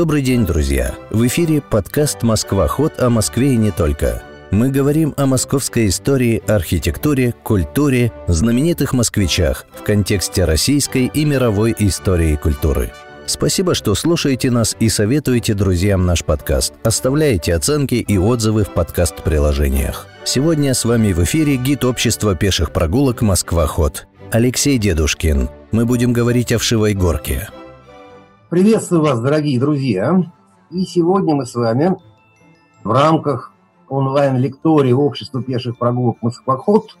Добрый день, друзья! В эфире подкаст «Москва. Ход» о Москве и не только. Мы говорим о московской истории, архитектуре, культуре, знаменитых москвичах в контексте российской и мировой истории и культуры. Спасибо, что слушаете нас и советуете друзьям наш подкаст. Оставляете оценки и отзывы в подкаст-приложениях. Сегодня с вами в эфире гид общества пеших прогулок «Москва-ход» Алексей Дедушкин. Мы будем говорить о Вшивой горке – Приветствую вас, дорогие друзья. И сегодня мы с вами в рамках онлайн-лектории Общества пеших прогулок «Москвоход»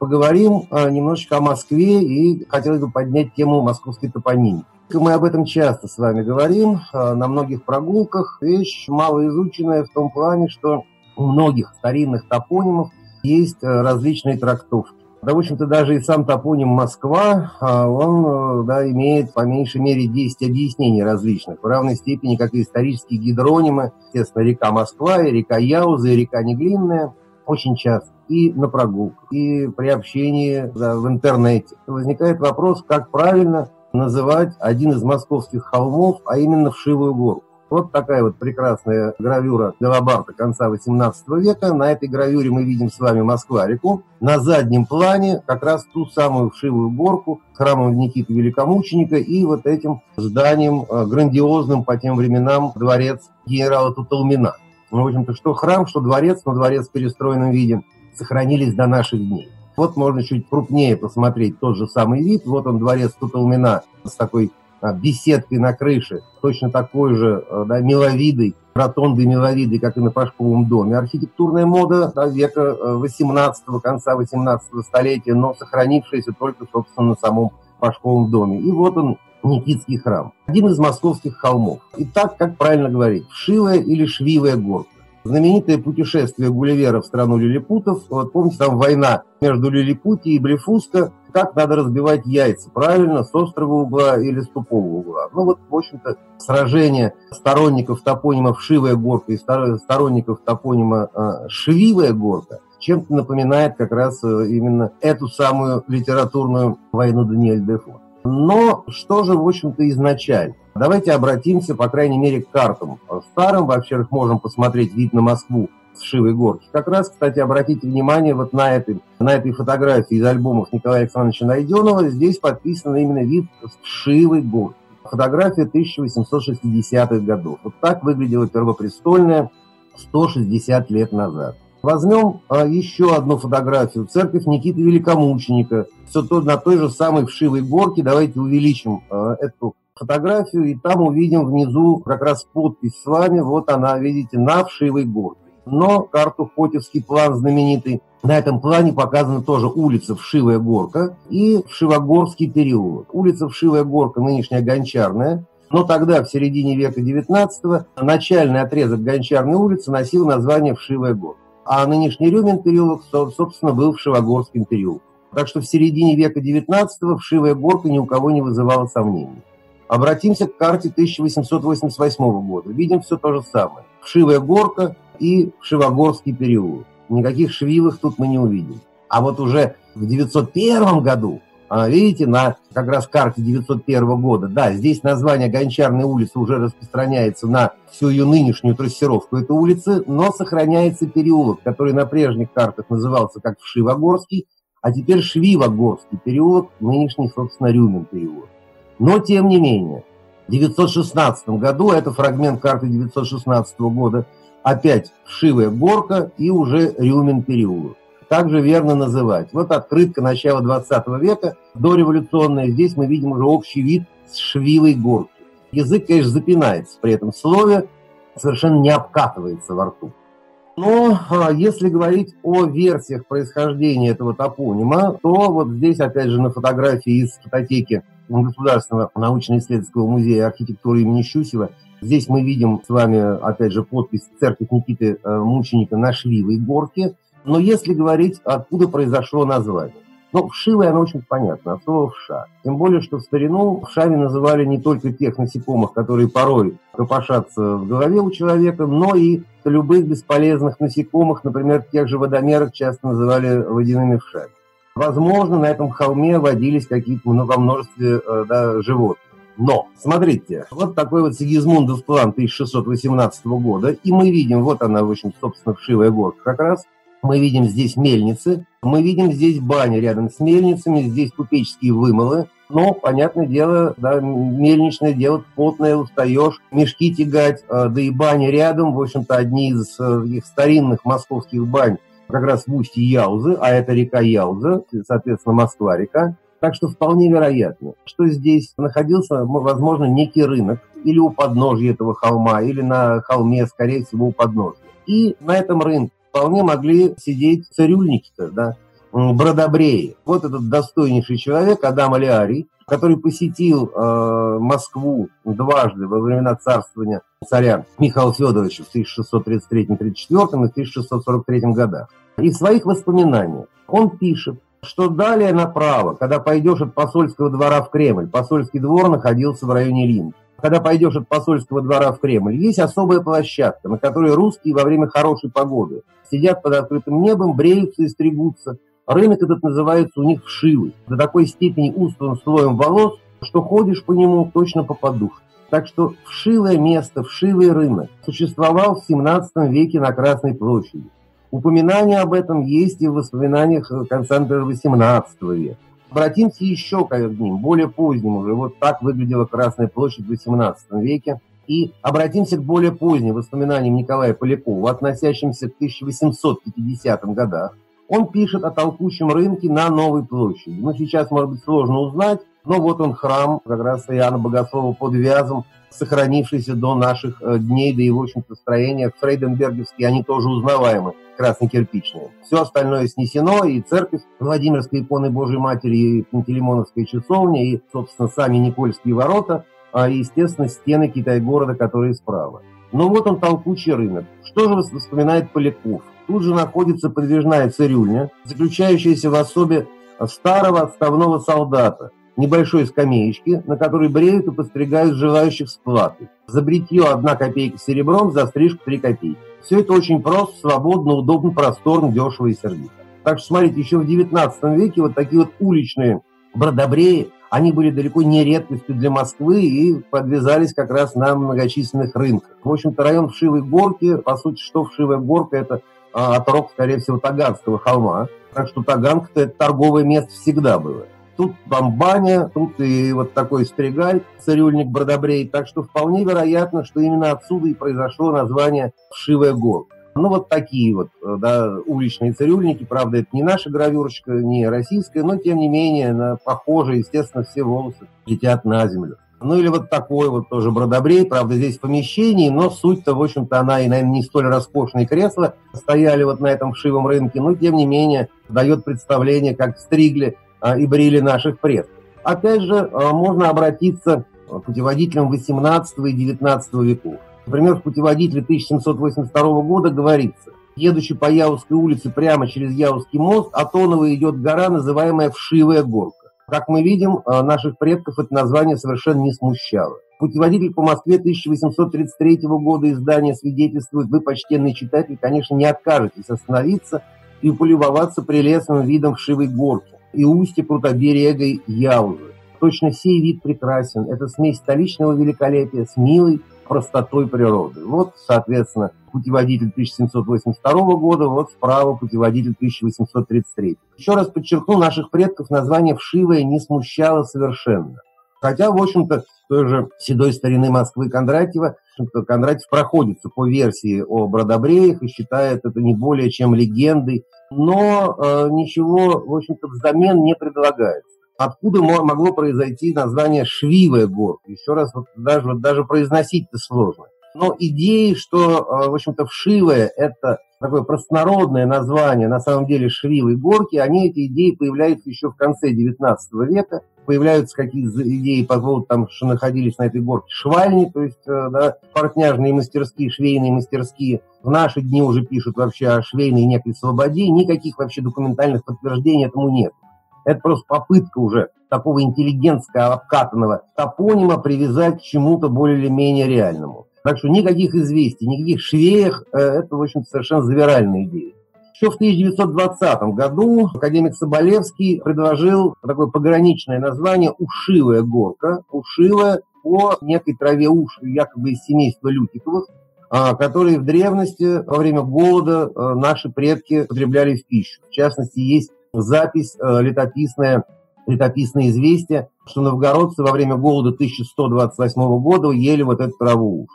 поговорим а, немножечко о Москве и хотелось бы поднять тему московской топонимики. Мы об этом часто с вами говорим а, на многих прогулках. Вещь малоизученная в том плане, что у многих старинных топонимов есть а, различные трактовки. Да, в общем-то, даже и сам топоним Москва, а, он э, да, имеет по меньшей мере 10 объяснений различных, в равной степени, как и исторические гидронимы, естественно, река Москва, и река Яуза, и река Неглинная, очень часто и на прогулках, и при общении да, в интернете. Возникает вопрос, как правильно называть один из московских холмов, а именно Вшивую гору. Вот такая вот прекрасная гравюра Делабарта конца XVIII века. На этой гравюре мы видим с вами Москва-реку. На заднем плане как раз ту самую вшивую горку храмом Никиты Великомученика и вот этим зданием э, грандиозным по тем временам дворец генерала Туталмина. Ну, в общем-то, что храм, что дворец, но дворец в перестроенном виде сохранились до наших дней. Вот можно чуть крупнее посмотреть тот же самый вид. Вот он, дворец Туталмина с такой беседкой на крыше, точно такой же э, да, миловидой, ротондой миловидой, как и на Пашковом доме. Архитектурная мода да, века 18 э, конца 18 столетия, но сохранившаяся только, собственно, на самом Пашковом доме. И вот он, Никитский храм. Один из московских холмов. Итак, как правильно говорить, Шивая или Швивая горка? знаменитое путешествие Гулливера в страну лилипутов. Вот помните, там война между Лилипути и Блефуско. Как надо разбивать яйца, правильно, с острого угла или с тупого угла. Ну вот, в общем-то, сражение сторонников топонима Вшивая горка и сторонников топонима э, горка чем-то напоминает как раз э, именно эту самую литературную войну Даниэль Дефо. Но что же, в общем-то, изначально? Давайте обратимся, по крайней мере, к картам. Старым, во-первых, можем посмотреть вид на Москву с Шивой горки. Как раз, кстати, обратите внимание вот на этой, на этой фотографии из альбомов Николая Александровича Найденова. Здесь подписан именно вид с Шивой горки. Фотография 1860-х годов. Вот так выглядела Первопрестольная 160 лет назад. Возьмем а, еще одну фотографию. Церковь Никиты Великомученика. Все то на той же самой вшивой горке. Давайте увеличим а, эту фотографию, и там увидим внизу как раз подпись с вами. Вот она, видите, на вшивой горке. Но карту Хотевский план знаменитый. На этом плане показана тоже улица Вшивая горка и Вшивогорский переулок. Улица Вшивая горка, нынешняя Гончарная, но тогда, в середине века XIX, начальный отрезок Гончарной улицы носил название Вшивая горка а нынешний Рюмин переулок, собственно, был в Шивогорском переулке. Так что в середине века XIX вшивая горка ни у кого не вызывала сомнений. Обратимся к карте 1888 года. Видим все то же самое. Вшивая горка и Вшивогорский переулок. Никаких швивых тут мы не увидим. А вот уже в 901 году а, видите, на как раз карте 901 года, да, здесь название Гончарной улицы уже распространяется на всю ее нынешнюю трассировку этой улицы, но сохраняется переулок, который на прежних картах назывался как Вшивогорский, а теперь Швивогорский переулок, нынешний, собственно, Рюмин переулок. Но, тем не менее, в 916 году, это фрагмент карты 916 года, опять Вшивая горка и уже Рюмин переулок также верно называть. Вот открытка начала 20 века, дореволюционная. Здесь мы видим уже общий вид с швивой горки. Язык, конечно, запинается при этом слове, совершенно не обкатывается во рту. Но а, если говорить о версиях происхождения этого топонима, то вот здесь, опять же, на фотографии из фототеки Государственного научно-исследовательского музея архитектуры имени Щусева, здесь мы видим с вами, опять же, подпись «Церковь Никиты э, Мученика на Швивой горке», но если говорить, откуда произошло название, ну, вшивое, оно очень понятно, от слова вша. Тем более, что в старину вшами называли не только тех насекомых, которые порой копошатся в голове у человека, но и любых бесполезных насекомых, например, тех же водомерок часто называли водяными вшами. Возможно, на этом холме водились какие-то э, да, животных. Но, смотрите, вот такой вот Сигизмундов план 1618 года, и мы видим, вот она, в общем, собственно, вшивая горка как раз, мы видим здесь мельницы, мы видим здесь бани рядом с мельницами, здесь купеческие вымылы, но, понятное дело, да, мельничное дело потное, устаешь, мешки тягать, а, да и бани рядом, в общем-то, одни из э, их старинных московских бань, как раз в устье Яузы, а это река Яуза, соответственно, Москва-река. Так что вполне вероятно, что здесь находился, возможно, некий рынок или у подножья этого холма, или на холме, скорее всего, у подножья. И на этом рынке вполне могли сидеть цирюльники-то, да, бродобреи. Вот этот достойнейший человек, Адам Алиарий, который посетил э, Москву дважды во времена царствования царя Михаила Федоровича в 1633-34 и 1643 годах. И в своих воспоминаниях он пишет, что далее направо, когда пойдешь от посольского двора в Кремль, посольский двор находился в районе Рима, когда пойдешь от посольского двора в Кремль, есть особая площадка, на которой русские во время хорошей погоды сидят под открытым небом, бреются и стригутся, Рынок этот называется у них вшивый. До такой степени устлан слоем волос, что ходишь по нему точно по подушке. Так что вшивое место, вшивый рынок существовал в 17 веке на Красной площади. Упоминание об этом есть и в воспоминаниях конца XVIII века. Обратимся еще к одним, более поздним уже. Вот так выглядела Красная площадь в XVIII веке. И обратимся к более поздним воспоминаниям Николая Полякова, относящимся к 1850 годах. Он пишет о толкучем рынке на Новой площади. Ну, сейчас, может быть, сложно узнать, но вот он храм, как раз Иоанна Богослова под Вязом, сохранившийся до наших э, дней, да и, в общем-то, строения фрейденбергевские, они тоже узнаваемы, красно-кирпичные. Все остальное снесено, и церковь Владимирской иконы Божьей Матери, и Пантелеймоновская часовня, и, собственно, сами Никольские ворота, а, естественно, стены Китай-города, которые справа. Но вот он толкучий рынок. Что же вспоминает Поляков? Тут же находится подвижная цирюльня, заключающаяся в особе старого отставного солдата, небольшой скамеечки, на которой бреют и подстригают желающих с платой. За бритье одна копейка серебром, за стрижку три копейки. Все это очень просто, свободно, удобно, просторно, дешево и сердито. Так что, смотрите, еще в 19 веке вот такие вот уличные бродобреи, они были далеко не редкостью для Москвы и подвязались как раз на многочисленных рынках. В общем-то, район Вшивой Горки, по сути, что Вшивая Горка, это а, отрок, скорее всего, Таганского холма. Так что Таганка это торговое место всегда было. Тут там тут и вот такой стригаль, цирюльник Бродобрей. Так что вполне вероятно, что именно отсюда и произошло название «Вшивая горка». Ну, вот такие вот да, уличные цирюльники. Правда, это не наша гравюрочка, не российская, но, тем не менее, похоже, естественно, все волосы летят на землю. Ну или вот такой вот тоже бродобрей, правда, здесь в помещении, но суть-то, в общем-то, она и, наверное, не столь роскошные кресла стояли вот на этом вшивом рынке, но, тем не менее, дает представление, как стригли а, и брили наших предков. Опять же, а, можно обратиться к путеводителям 18 и 19 веков. Например, в путеводителе 1782 года говорится, едучи по Яузской улице прямо через Яузский мост, от Онова идет гора, называемая Вшивая горка. Как мы видим, э, наших предков это название совершенно не смущало. Путеводитель по Москве 1833 года издания свидетельствует, вы, почтенный читатель, конечно, не откажетесь остановиться и полюбоваться прелестным видом вшивой горки и устья прутоберега Яузы. Точно сей вид прекрасен. Это смесь столичного великолепия с милой простотой природы. Вот, соответственно, путеводитель 1782 года, вот справа путеводитель 1833. Еще раз подчеркну, наших предков название «вшивое» не смущало совершенно. Хотя, в общем-то, той же седой старины Москвы Кондратьева, Кондратьев проходится по версии о Бродобреях и считает это не более чем легендой, но э, ничего, в общем-то, взамен не предлагается. Откуда могло произойти название «Швивая горка»? Еще раз, вот даже, вот даже произносить-то сложно. Но идеи, что, э, в общем-то, вшивая – это такое простонародное название, на самом деле, швивой горки, они, эти идеи, появляются еще в конце XIX века. Появляются какие-то идеи по поводу, там, что находились на этой горке швальни, то есть, э, да, портняжные мастерские, швейные мастерские. В наши дни уже пишут вообще о швейной некой свободе, никаких вообще документальных подтверждений этому нет. Это просто попытка уже такого интеллигентского обкатанного топонима привязать к чему-то более или менее реальному. Так что никаких известий, никаких швеях, э, это, в общем совершенно завиральная идея. Еще в 1920 году академик Соболевский предложил такое пограничное название «Ушивая горка». Ушивая по некой траве уж, якобы из семейства лютиковых, а, которые в древности во время голода а, наши предки потребляли в пищу. В частности, есть запись а, летописная, летописное известие, что новгородцы во время голода 1128 года ели вот эту траву уж.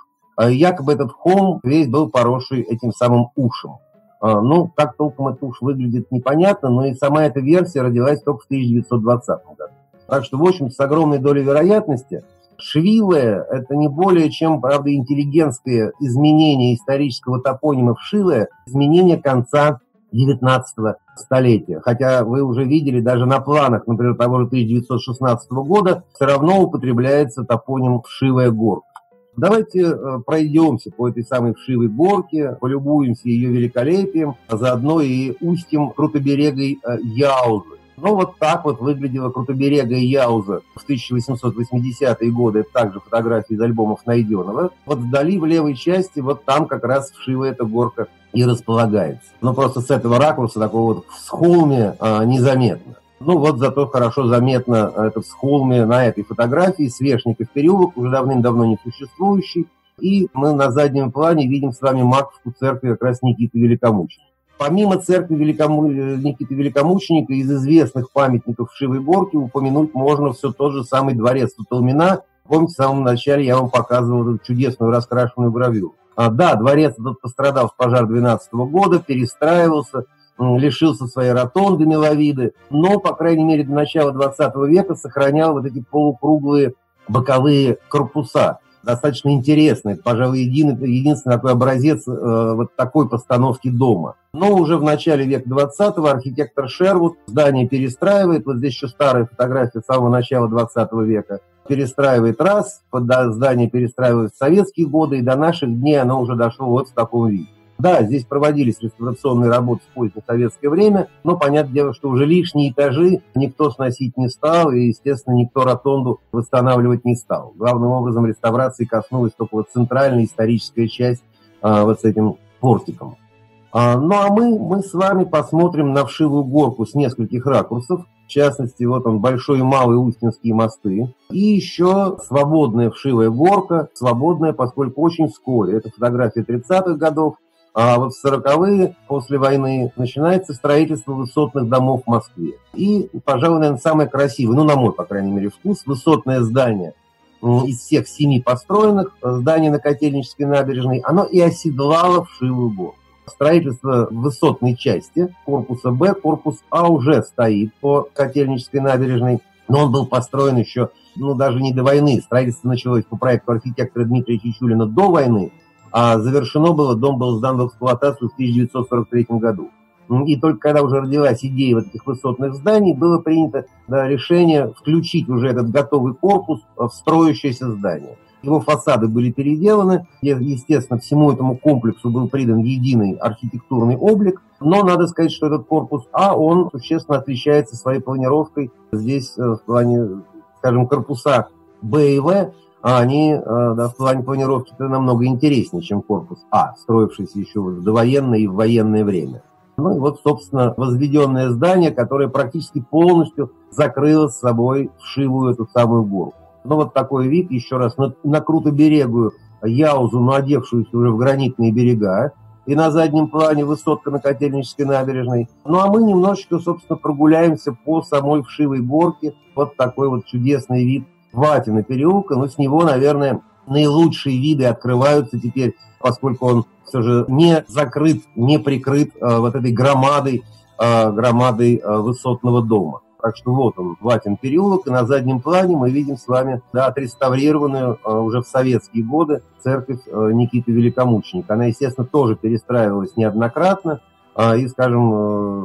Якобы этот холм весь был поросший этим самым ушем. Ну, как толком это уж выглядит, непонятно, но и сама эта версия родилась только в 1920 году. Так что, в общем, с огромной долей вероятности Швилое – это не более чем, правда, интеллигентское изменение исторического топонима Вшилое, изменение конца 19 столетия. Хотя вы уже видели даже на планах, например, того же 1916 года, все равно употребляется топоним Вшивая горка. Давайте э, пройдемся по этой самой вшивой горке, полюбуемся ее великолепием, а заодно и устьем крутоберегой э, Яузы. Ну, вот так вот выглядела Крутоберега и Яуза в 1880-е годы. Это также фотографии из альбомов Найденова. Вот вдали, в левой части, вот там как раз вшива эта горка и располагается. Но просто с этого ракурса, такого вот в схолме, а, незаметно. Ну вот зато хорошо заметно это в схолме на этой фотографии Свешников переулок, уже давным-давно не существующий. И мы на заднем плане видим с вами Маковскую церковь как раз Никиты Великомученика. Помимо церкви Великому... Никиты Великомученика, из известных памятников Шивой Горке упомянуть можно все тот же самый дворец Туталмина. Помните, в самом начале я вам показывал эту чудесную раскрашенную гравюру. А, да, дворец этот пострадал в пожар 12 года, перестраивался, лишился своей ротонды миловиды, но, по крайней мере, до начала 20 века сохранял вот эти полукруглые боковые корпуса – достаточно интересный, пожалуй, един, единственный такой образец э, вот такой постановки дома. Но уже в начале века 20-го архитектор Шервуд здание перестраивает, вот здесь еще старая фотография самого начала 20 века, перестраивает раз, здание перестраивает в советские годы, и до наших дней оно уже дошло вот в таком виде. Да, здесь проводились реставрационные работы в позднее советское время, но понятное дело, что уже лишние этажи никто сносить не стал, и, естественно, никто ротонду восстанавливать не стал. Главным образом реставрации коснулась только вот центральная историческая часть а, вот с этим портиком. А, ну а мы, мы с вами посмотрим на вшивую горку с нескольких ракурсов. В частности, вот он, Большой и Малый Устинские мосты. И еще свободная вшивая горка, свободная, поскольку очень вскоре. Это фотография 30-х годов. А вот в 40-е, после войны, начинается строительство высотных домов в Москве. И, пожалуй, наверное, самое красивое, ну, на мой, по крайней мере, вкус, высотное здание из всех семи построенных зданий на Котельнической набережной, оно и оседлало в Шивую гору. Строительство высотной части корпуса Б, корпус А уже стоит по Котельнической набережной, но он был построен еще, ну, даже не до войны. Строительство началось по проекту архитектора Дмитрия Чичулина до войны, а завершено было, дом был сдан в эксплуатацию в 1943 году. И только когда уже родилась идея вот этих высотных зданий, было принято да, решение включить уже этот готовый корпус в строящееся здание. Его фасады были переделаны, естественно, всему этому комплексу был придан единый архитектурный облик, но надо сказать, что этот корпус А, он существенно отличается своей планировкой. Здесь э, в плане, скажем, корпуса Б и В а они э, да, в плане планировки намного интереснее, чем корпус А, строившийся еще в довоенное и в военное время. Ну и вот, собственно, возведенное здание, которое практически полностью закрыло с собой вшивую эту самую гору. Ну вот такой вид, еще раз, на, на крутоберегую Яузу, но одевшуюся уже в гранитные берега, и на заднем плане высотка на Котельнической набережной. Ну а мы немножечко, собственно, прогуляемся по самой вшивой горке. Вот такой вот чудесный вид Ватина переулка, но с него, наверное, наилучшие виды открываются теперь, поскольку он все же не закрыт, не прикрыт э, вот этой громадой, э, громадой э, высотного дома. Так что вот он, Ватин переулок, и на заднем плане мы видим с вами да, отреставрированную э, уже в советские годы церковь э, Никиты Великомученика. Она, естественно, тоже перестраивалась неоднократно, э, и, скажем, э,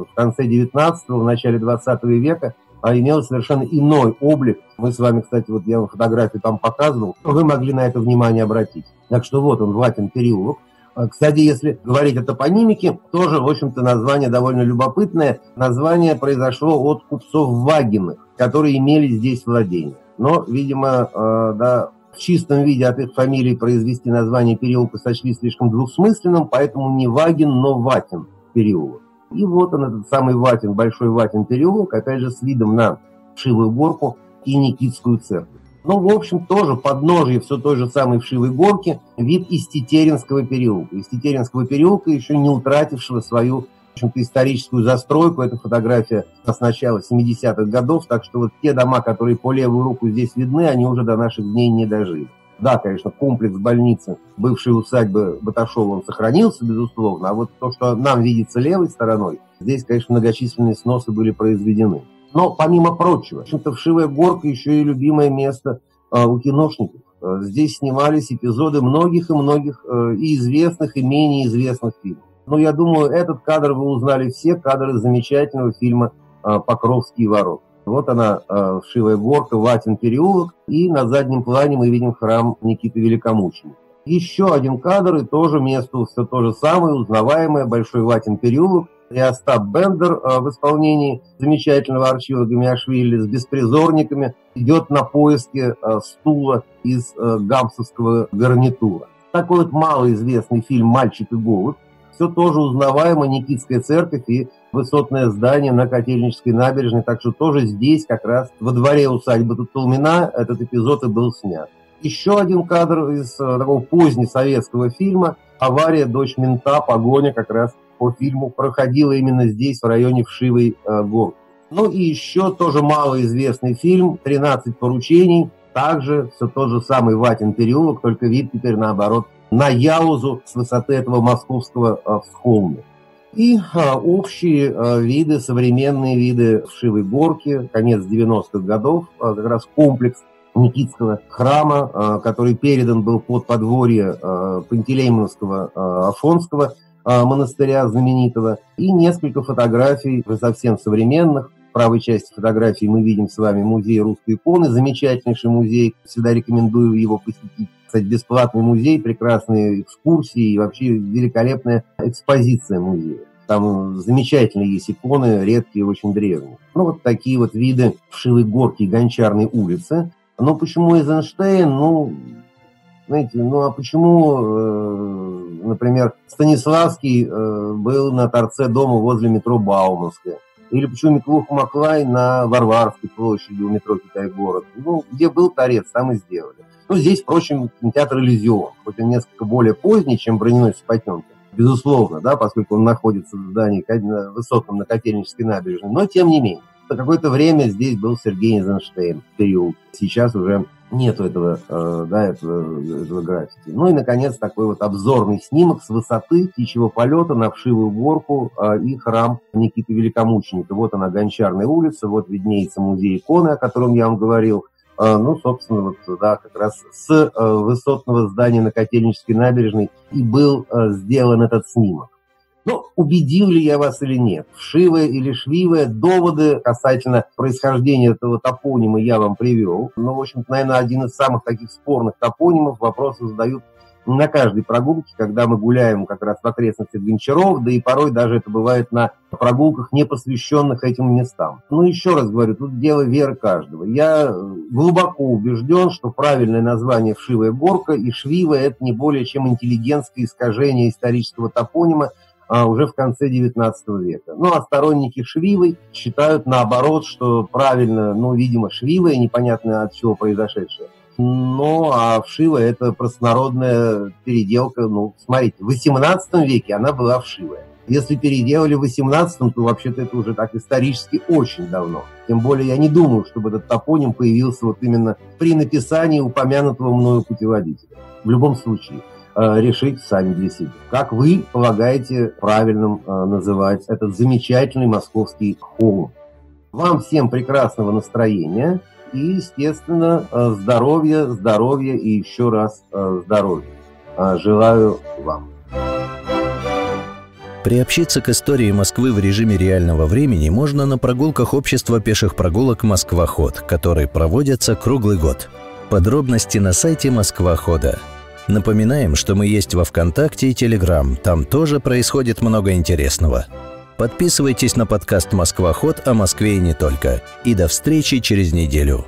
в конце 19-го, в начале 20 века имела совершенно иной облик. Мы с вами, кстати, вот я вам фотографию там показывал, вы могли на это внимание обратить. Так что вот он, Ватин переулок. А, кстати, если говорить о топонимике, тоже, в общем-то, название довольно любопытное. Название произошло от купцов Вагиных, которые имели здесь владение. Но, видимо, э, да, в чистом виде от их фамилии произвести название переулка сочли слишком двусмысленным, поэтому не Вагин, но Ватин переулок. И вот он, этот самый Ватин, Большой Ватин переулок, опять же, с видом на Вшивую горку и Никитскую церковь. Ну, в общем, тоже подножие все той же самой Вшивой горки, вид из Тетеринского переулка. Из Тетеринского переулка, еще не утратившего свою общем-то, историческую застройку. Эта фотография с начала 70-х годов, так что вот те дома, которые по левую руку здесь видны, они уже до наших дней не дожили. Да, конечно, комплекс больницы бывшей усадьбы Баташова, он сохранился, безусловно, а вот то, что нам видится левой стороной, здесь, конечно, многочисленные сносы были произведены. Но, помимо прочего, в общем-то, Вшивая горка еще и любимое место э, у киношников. Э, здесь снимались эпизоды многих и многих э, известных, и менее известных фильмов. Но я думаю, этот кадр вы узнали все, кадры замечательного фильма «Покровские ворота». Вот она, э, Вшивая горка, Ватин переулок, и на заднем плане мы видим храм Никиты Великомученика. Еще один кадр, и тоже место все то же самое, узнаваемое, Большой Ватин переулок, и Остап Бендер э, в исполнении замечательного Арчила Гамиашвили с беспризорниками идет на поиски э, стула из гамсовского гарнитура. Такой вот малоизвестный фильм «Мальчик и голубь», все тоже узнаваемо, Никитская церковь и высотное здание на Котельнической набережной, так что тоже здесь, как раз во дворе усадьбы Тутулмина, этот эпизод и был снят. Еще один кадр из э, такого позднесоветского фильма «Авария, дочь мента, погоня» как раз по фильму проходила именно здесь, в районе Вшивой э, горки. Ну и еще тоже малоизвестный фильм «13 поручений», также все тот же самый Ватин переулок, только вид теперь наоборот на Яузу с высоты этого московского всхолма и а, общие а, виды, современные виды вшивой горки, конец 90-х годов, а, как раз комплекс Никитского храма, который передан был под подворье Пантелеймоновского Афонского монастыря знаменитого, и несколько фотографий, совсем современных, правой части фотографии мы видим с вами музей русской иконы, замечательнейший музей, всегда рекомендую его посетить. Кстати, бесплатный музей, прекрасные экскурсии и вообще великолепная экспозиция музея. Там замечательные есть иконы, редкие, очень древние. Ну, вот такие вот виды вшивой горки и гончарной улицы. Но почему Эйзенштейн? Ну, знаете, ну а почему, э, например, Станиславский э, был на торце дома возле метро Бауманская? Или почему Миклух Маклай на Варварской площади у метро Китай-город? Ну, где был торец, там и сделали. Ну, здесь, впрочем, кинотеатр «Иллюзион», хоть он несколько более поздний, чем «Броненосец Потемкин», безусловно, да, поскольку он находится в здании высотном на Котельнической набережной, но тем не менее. На какое-то время здесь был Сергей Эйзенштейн в период. Сейчас уже нету этого, э, да, этого, этого граффити. Ну и, наконец, такой вот обзорный снимок с высоты птичьего полета на вшивую горку э, и храм Никиты Великомученика. Вот она, Гончарная улица, вот виднеется музей иконы, о котором я вам говорил. А, ну, собственно, вот, да, как раз с э, высотного здания на Котельнической набережной и был э, сделан этот снимок. Ну, убедил ли я вас или нет? Вшивая или швивая, доводы касательно происхождения этого топонима я вам привел. Ну, в общем-то, наверное, один из самых таких спорных топонимов. Вопросы задают на каждой прогулке, когда мы гуляем как раз в окрестностях Гончаров, да и порой даже это бывает на прогулках, не посвященных этим местам. Ну, еще раз говорю, тут дело веры каждого. Я глубоко убежден, что правильное название «Вшивая горка» и «Швива» — это не более чем интеллигентское искажение исторического топонима, а уже в конце XIX века. Ну, а сторонники Швивой считают наоборот, что правильно, ну, видимо, Швивая, непонятно от чего произошедшее. Ну, а вшива – это простонародная переделка. Ну, смотрите, в 18 веке она была вшивая. Если переделали в 18 то вообще-то это уже так исторически очень давно. Тем более я не думаю, чтобы этот топоним появился вот именно при написании упомянутого мною путеводителя. В любом случае, э, решите сами для себя. Как вы полагаете правильным э, называть этот замечательный московский холм? Вам всем прекрасного настроения – и, естественно, э, здоровья, здоровья и еще раз здоровья. Желаю вам. Приобщиться к истории Москвы в режиме реального времени можно на прогулках общества пеших прогулок «Москва-ход», которые проводятся круглый год. Подробности на сайте «Москва-хода». Напоминаем, что мы есть во ВКонтакте и Телеграм, там тоже происходит много интересного. Подписывайтесь на подкаст «Москва-ход» о Москве и не только. И до встречи через неделю.